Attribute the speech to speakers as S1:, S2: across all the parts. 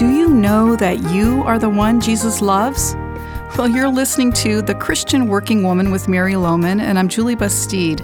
S1: Do you know that you are the one Jesus loves? Well, you're listening to The Christian Working Woman with Mary Lowman, and I'm Julie Bastide.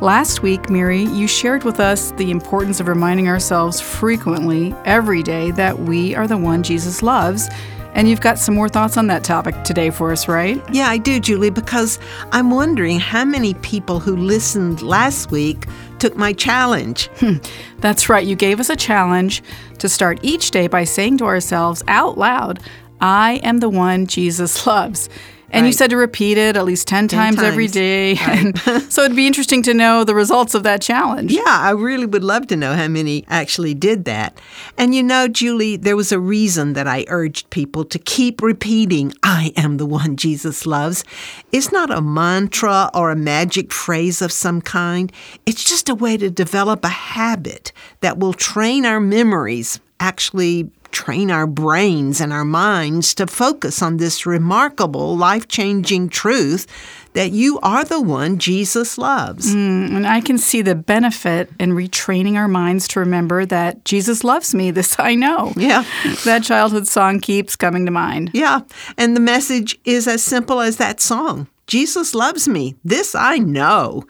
S1: Last week, Mary, you shared with us the importance of reminding ourselves frequently, every day, that we are the one Jesus loves. And you've got some more thoughts on that topic today for us, right?
S2: Yeah, I do, Julie, because I'm wondering how many people who listened last week took my challenge.
S1: That's right. You gave us a challenge to start each day by saying to ourselves out loud, I am the one Jesus loves. And
S2: Right.
S1: you said to repeat it at least 10,
S2: 10
S1: times, every
S2: times.
S1: day.
S2: Right.
S1: So it'd be interesting to know the results of that challenge.
S2: Yeah, I really would love to know how many actually did that. And you know, Julie, there was a reason that I urged people to keep repeating, I am the one Jesus loves. It's not a mantra or a magic phrase of some kind, it's just a way to develop a habit that will train our memories, actually. Train our brains and our minds to focus on this remarkable, life changing truth that you are the one Jesus loves.
S1: Mm, and I can see the benefit in retraining our minds to remember that Jesus loves me. This I know.
S2: Yeah.
S1: That childhood song keeps coming to mind.
S2: Yeah, and the message is as simple as that song Jesus loves me. This I know.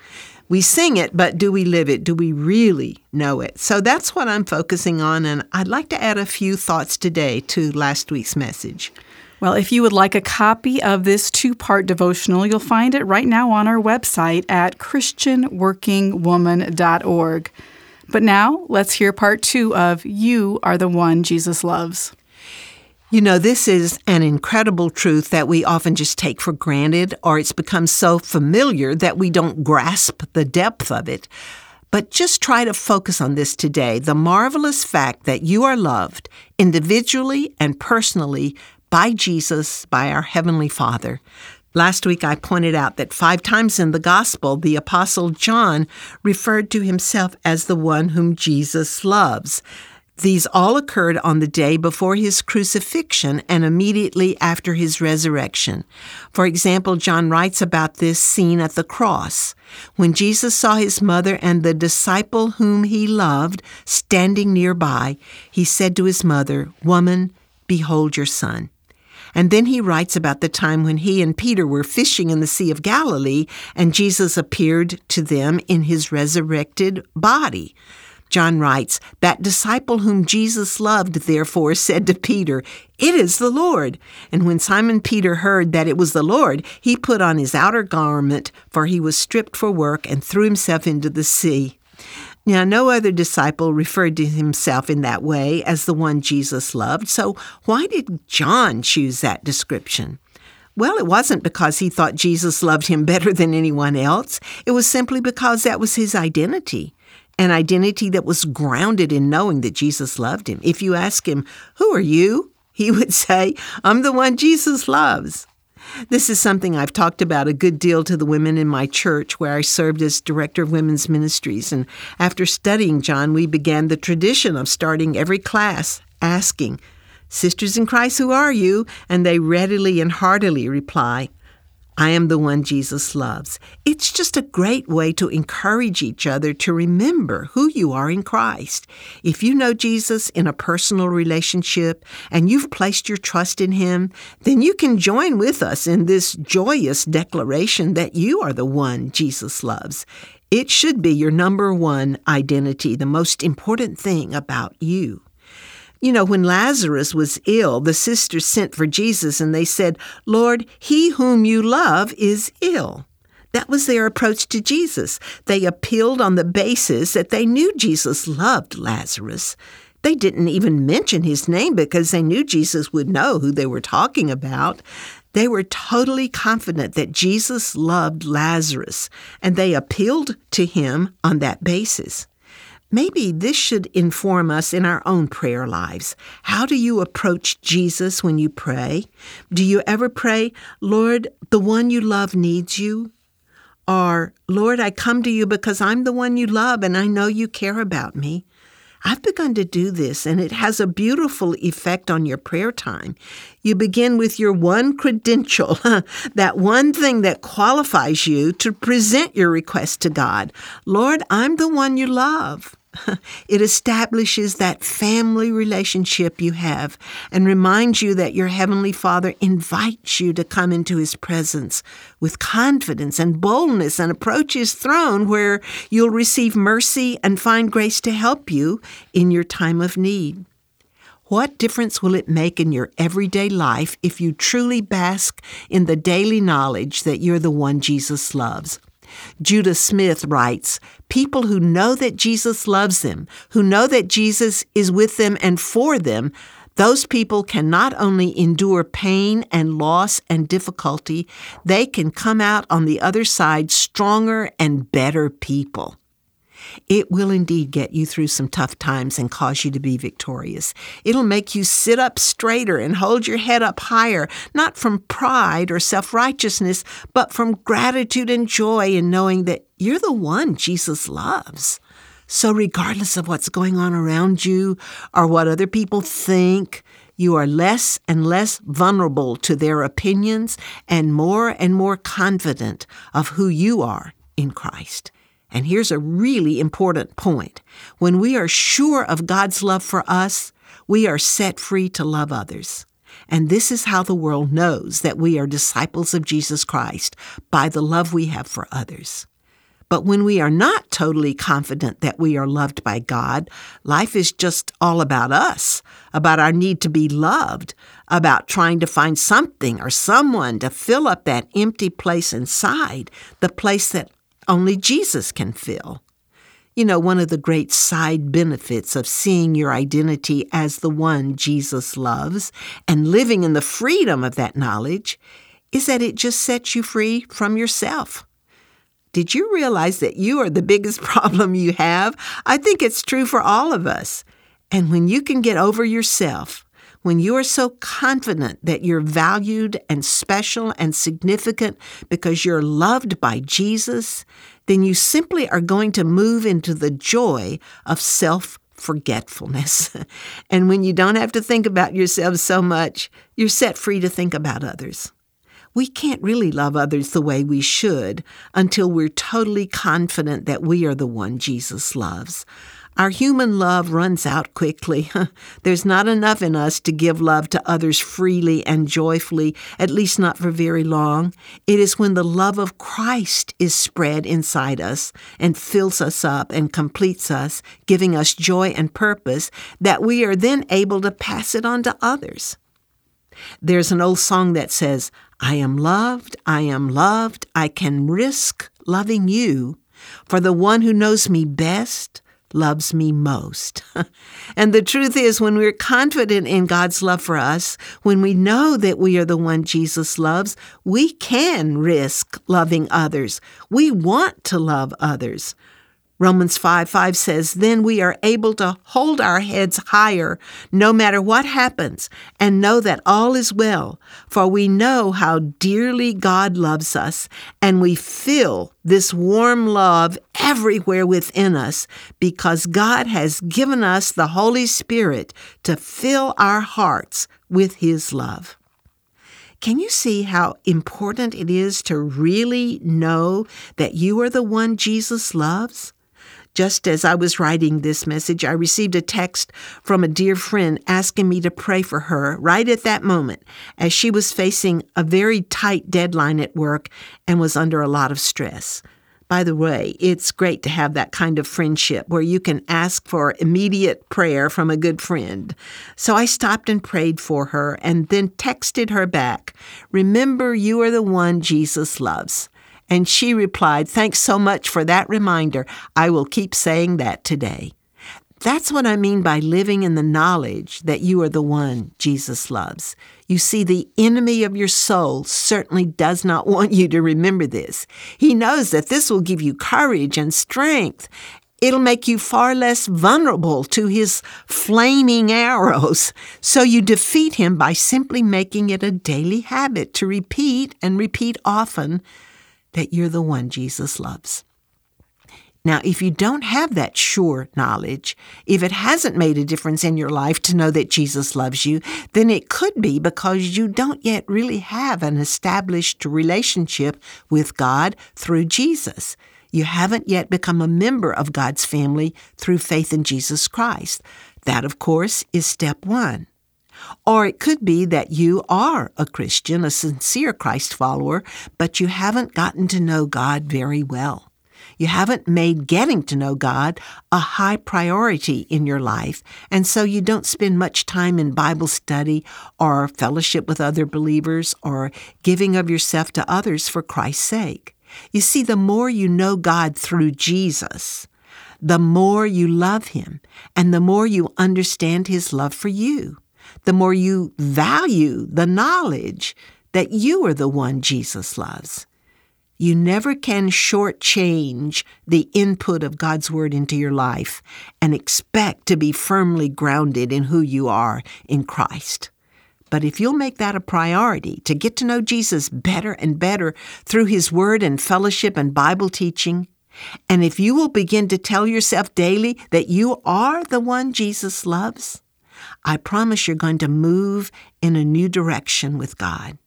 S2: We sing it, but do we live it? Do we really know it? So that's what I'm focusing on, and I'd like to add a few thoughts today to last week's message.
S1: Well, if you would like a copy of this two part devotional, you'll find it right now on our website at ChristianWorkingWoman.org. But now let's hear part two of You Are the One Jesus Loves.
S2: You know, this is an incredible truth that we often just take for granted, or it's become so familiar that we don't grasp the depth of it. But just try to focus on this today the marvelous fact that you are loved individually and personally by Jesus, by our Heavenly Father. Last week I pointed out that five times in the Gospel, the Apostle John referred to himself as the one whom Jesus loves. These all occurred on the day before his crucifixion and immediately after his resurrection. For example, John writes about this scene at the cross. When Jesus saw his mother and the disciple whom he loved standing nearby, he said to his mother, Woman, behold your son. And then he writes about the time when he and Peter were fishing in the Sea of Galilee and Jesus appeared to them in his resurrected body. John writes, That disciple whom Jesus loved, therefore, said to Peter, It is the Lord. And when Simon Peter heard that it was the Lord, he put on his outer garment, for he was stripped for work, and threw himself into the sea. Now, no other disciple referred to himself in that way as the one Jesus loved, so why did John choose that description? Well, it wasn't because he thought Jesus loved him better than anyone else. It was simply because that was his identity, an identity that was grounded in knowing that Jesus loved him. If you ask him, Who are you? he would say, I'm the one Jesus loves. This is something I've talked about a good deal to the women in my church where I served as director of women's ministries. And after studying John, we began the tradition of starting every class asking, Sisters in Christ, who are you? And they readily and heartily reply, I am the one Jesus loves. It's just a great way to encourage each other to remember who you are in Christ. If you know Jesus in a personal relationship and you've placed your trust in Him, then you can join with us in this joyous declaration that you are the one Jesus loves. It should be your number one identity, the most important thing about you. You know, when Lazarus was ill, the sisters sent for Jesus and they said, Lord, he whom you love is ill. That was their approach to Jesus. They appealed on the basis that they knew Jesus loved Lazarus. They didn't even mention his name because they knew Jesus would know who they were talking about. They were totally confident that Jesus loved Lazarus, and they appealed to him on that basis. Maybe this should inform us in our own prayer lives. How do you approach Jesus when you pray? Do you ever pray, Lord, the one you love needs you? Or, Lord, I come to you because I'm the one you love and I know you care about me. I've begun to do this, and it has a beautiful effect on your prayer time. You begin with your one credential, that one thing that qualifies you to present your request to God. Lord, I'm the one you love. It establishes that family relationship you have and reminds you that your Heavenly Father invites you to come into His presence with confidence and boldness and approach His throne where you'll receive mercy and find grace to help you in your time of need. What difference will it make in your everyday life if you truly bask in the daily knowledge that you're the one Jesus loves? Judah Smith writes People who know that Jesus loves them, who know that Jesus is with them and for them, those people can not only endure pain and loss and difficulty, they can come out on the other side stronger and better people. It will indeed get you through some tough times and cause you to be victorious. It'll make you sit up straighter and hold your head up higher, not from pride or self righteousness, but from gratitude and joy in knowing that you're the one Jesus loves. So, regardless of what's going on around you or what other people think, you are less and less vulnerable to their opinions and more and more confident of who you are in Christ. And here's a really important point. When we are sure of God's love for us, we are set free to love others. And this is how the world knows that we are disciples of Jesus Christ by the love we have for others. But when we are not totally confident that we are loved by God, life is just all about us, about our need to be loved, about trying to find something or someone to fill up that empty place inside, the place that only Jesus can fill. You know, one of the great side benefits of seeing your identity as the one Jesus loves and living in the freedom of that knowledge is that it just sets you free from yourself. Did you realize that you are the biggest problem you have? I think it's true for all of us. And when you can get over yourself, when you are so confident that you're valued and special and significant because you're loved by Jesus, then you simply are going to move into the joy of self forgetfulness. and when you don't have to think about yourself so much, you're set free to think about others. We can't really love others the way we should until we're totally confident that we are the one Jesus loves. Our human love runs out quickly. There's not enough in us to give love to others freely and joyfully, at least not for very long. It is when the love of Christ is spread inside us and fills us up and completes us, giving us joy and purpose, that we are then able to pass it on to others. There's an old song that says, I am loved, I am loved, I can risk loving you, for the one who knows me best loves me most. and the truth is, when we're confident in God's love for us, when we know that we are the one Jesus loves, we can risk loving others. We want to love others. Romans 5 5 says, Then we are able to hold our heads higher no matter what happens and know that all is well, for we know how dearly God loves us, and we feel this warm love everywhere within us because God has given us the Holy Spirit to fill our hearts with His love. Can you see how important it is to really know that you are the one Jesus loves? Just as I was writing this message, I received a text from a dear friend asking me to pray for her right at that moment as she was facing a very tight deadline at work and was under a lot of stress. By the way, it's great to have that kind of friendship where you can ask for immediate prayer from a good friend. So I stopped and prayed for her and then texted her back Remember, you are the one Jesus loves. And she replied, Thanks so much for that reminder. I will keep saying that today. That's what I mean by living in the knowledge that you are the one Jesus loves. You see, the enemy of your soul certainly does not want you to remember this. He knows that this will give you courage and strength. It'll make you far less vulnerable to his flaming arrows. So you defeat him by simply making it a daily habit to repeat and repeat often that you're the one Jesus loves. Now, if you don't have that sure knowledge, if it hasn't made a difference in your life to know that Jesus loves you, then it could be because you don't yet really have an established relationship with God through Jesus. You haven't yet become a member of God's family through faith in Jesus Christ. That, of course, is step one. Or it could be that you are a Christian, a sincere Christ follower, but you haven't gotten to know God very well. You haven't made getting to know God a high priority in your life, and so you don't spend much time in Bible study or fellowship with other believers or giving of yourself to others for Christ's sake. You see, the more you know God through Jesus, the more you love Him and the more you understand His love for you, the more you value the knowledge that you are the one Jesus loves. You never can shortchange the input of God's Word into your life and expect to be firmly grounded in who you are in Christ. But if you'll make that a priority to get to know Jesus better and better through His Word and fellowship and Bible teaching, and if you will begin to tell yourself daily that you are the one Jesus loves, I promise you're going to move in a new direction with God.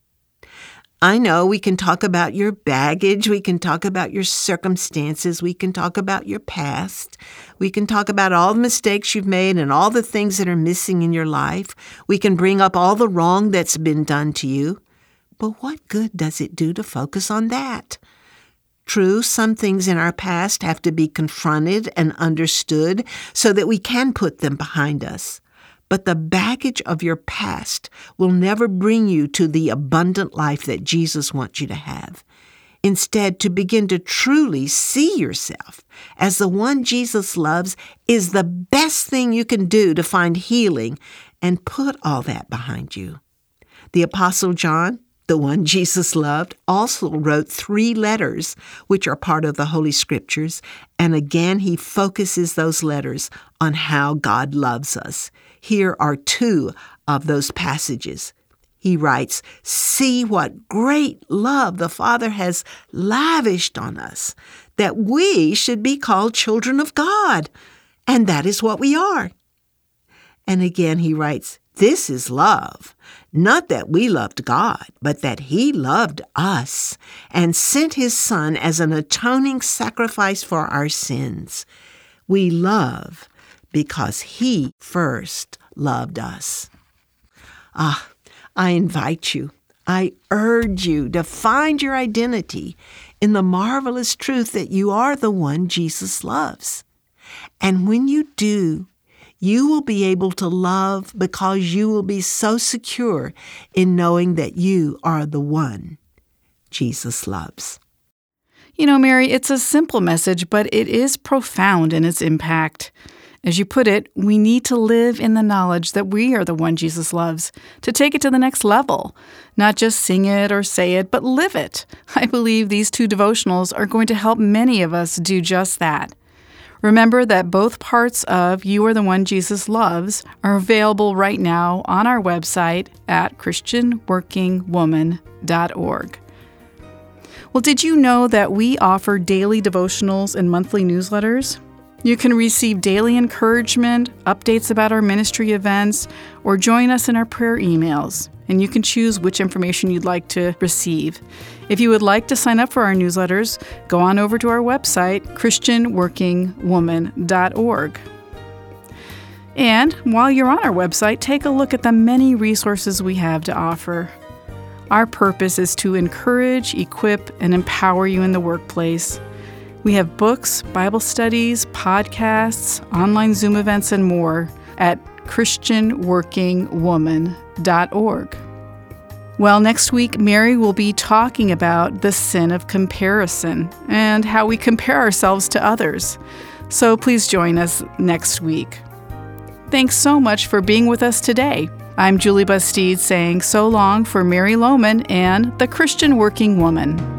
S2: I know we can talk about your baggage, we can talk about your circumstances, we can talk about your past, we can talk about all the mistakes you've made and all the things that are missing in your life. We can bring up all the wrong that's been done to you. But what good does it do to focus on that? True, some things in our past have to be confronted and understood so that we can put them behind us. But the baggage of your past will never bring you to the abundant life that Jesus wants you to have. Instead, to begin to truly see yourself as the one Jesus loves is the best thing you can do to find healing and put all that behind you. The Apostle John, the one Jesus loved, also wrote three letters, which are part of the Holy Scriptures, and again he focuses those letters on how God loves us. Here are two of those passages. He writes, See what great love the Father has lavished on us, that we should be called children of God. And that is what we are. And again, he writes, This is love, not that we loved God, but that He loved us and sent His Son as an atoning sacrifice for our sins. We love because He first loved us. Ah, I invite you, I urge you to find your identity in the marvelous truth that you are the one Jesus loves. And when you do, you will be able to love because you will be so secure in knowing that you are the one Jesus loves.
S1: You know, Mary, it's a simple message, but it is profound in its impact. As you put it, we need to live in the knowledge that we are the one Jesus loves, to take it to the next level. Not just sing it or say it, but live it. I believe these two devotionals are going to help many of us do just that. Remember that both parts of You Are the One Jesus Loves are available right now on our website at ChristianWorkingWoman.org. Well, did you know that we offer daily devotionals and monthly newsletters? You can receive daily encouragement, updates about our ministry events, or join us in our prayer emails. And you can choose which information you'd like to receive. If you would like to sign up for our newsletters, go on over to our website, ChristianWorkingWoman.org. And while you're on our website, take a look at the many resources we have to offer. Our purpose is to encourage, equip, and empower you in the workplace we have books, Bible studies, podcasts, online Zoom events, and more at ChristianWorkingWoman.org. Well, next week, Mary will be talking about the sin of comparison and how we compare ourselves to others. So please join us next week. Thanks so much for being with us today. I'm Julie Bastide saying so long for Mary Lowman and the Christian Working Woman.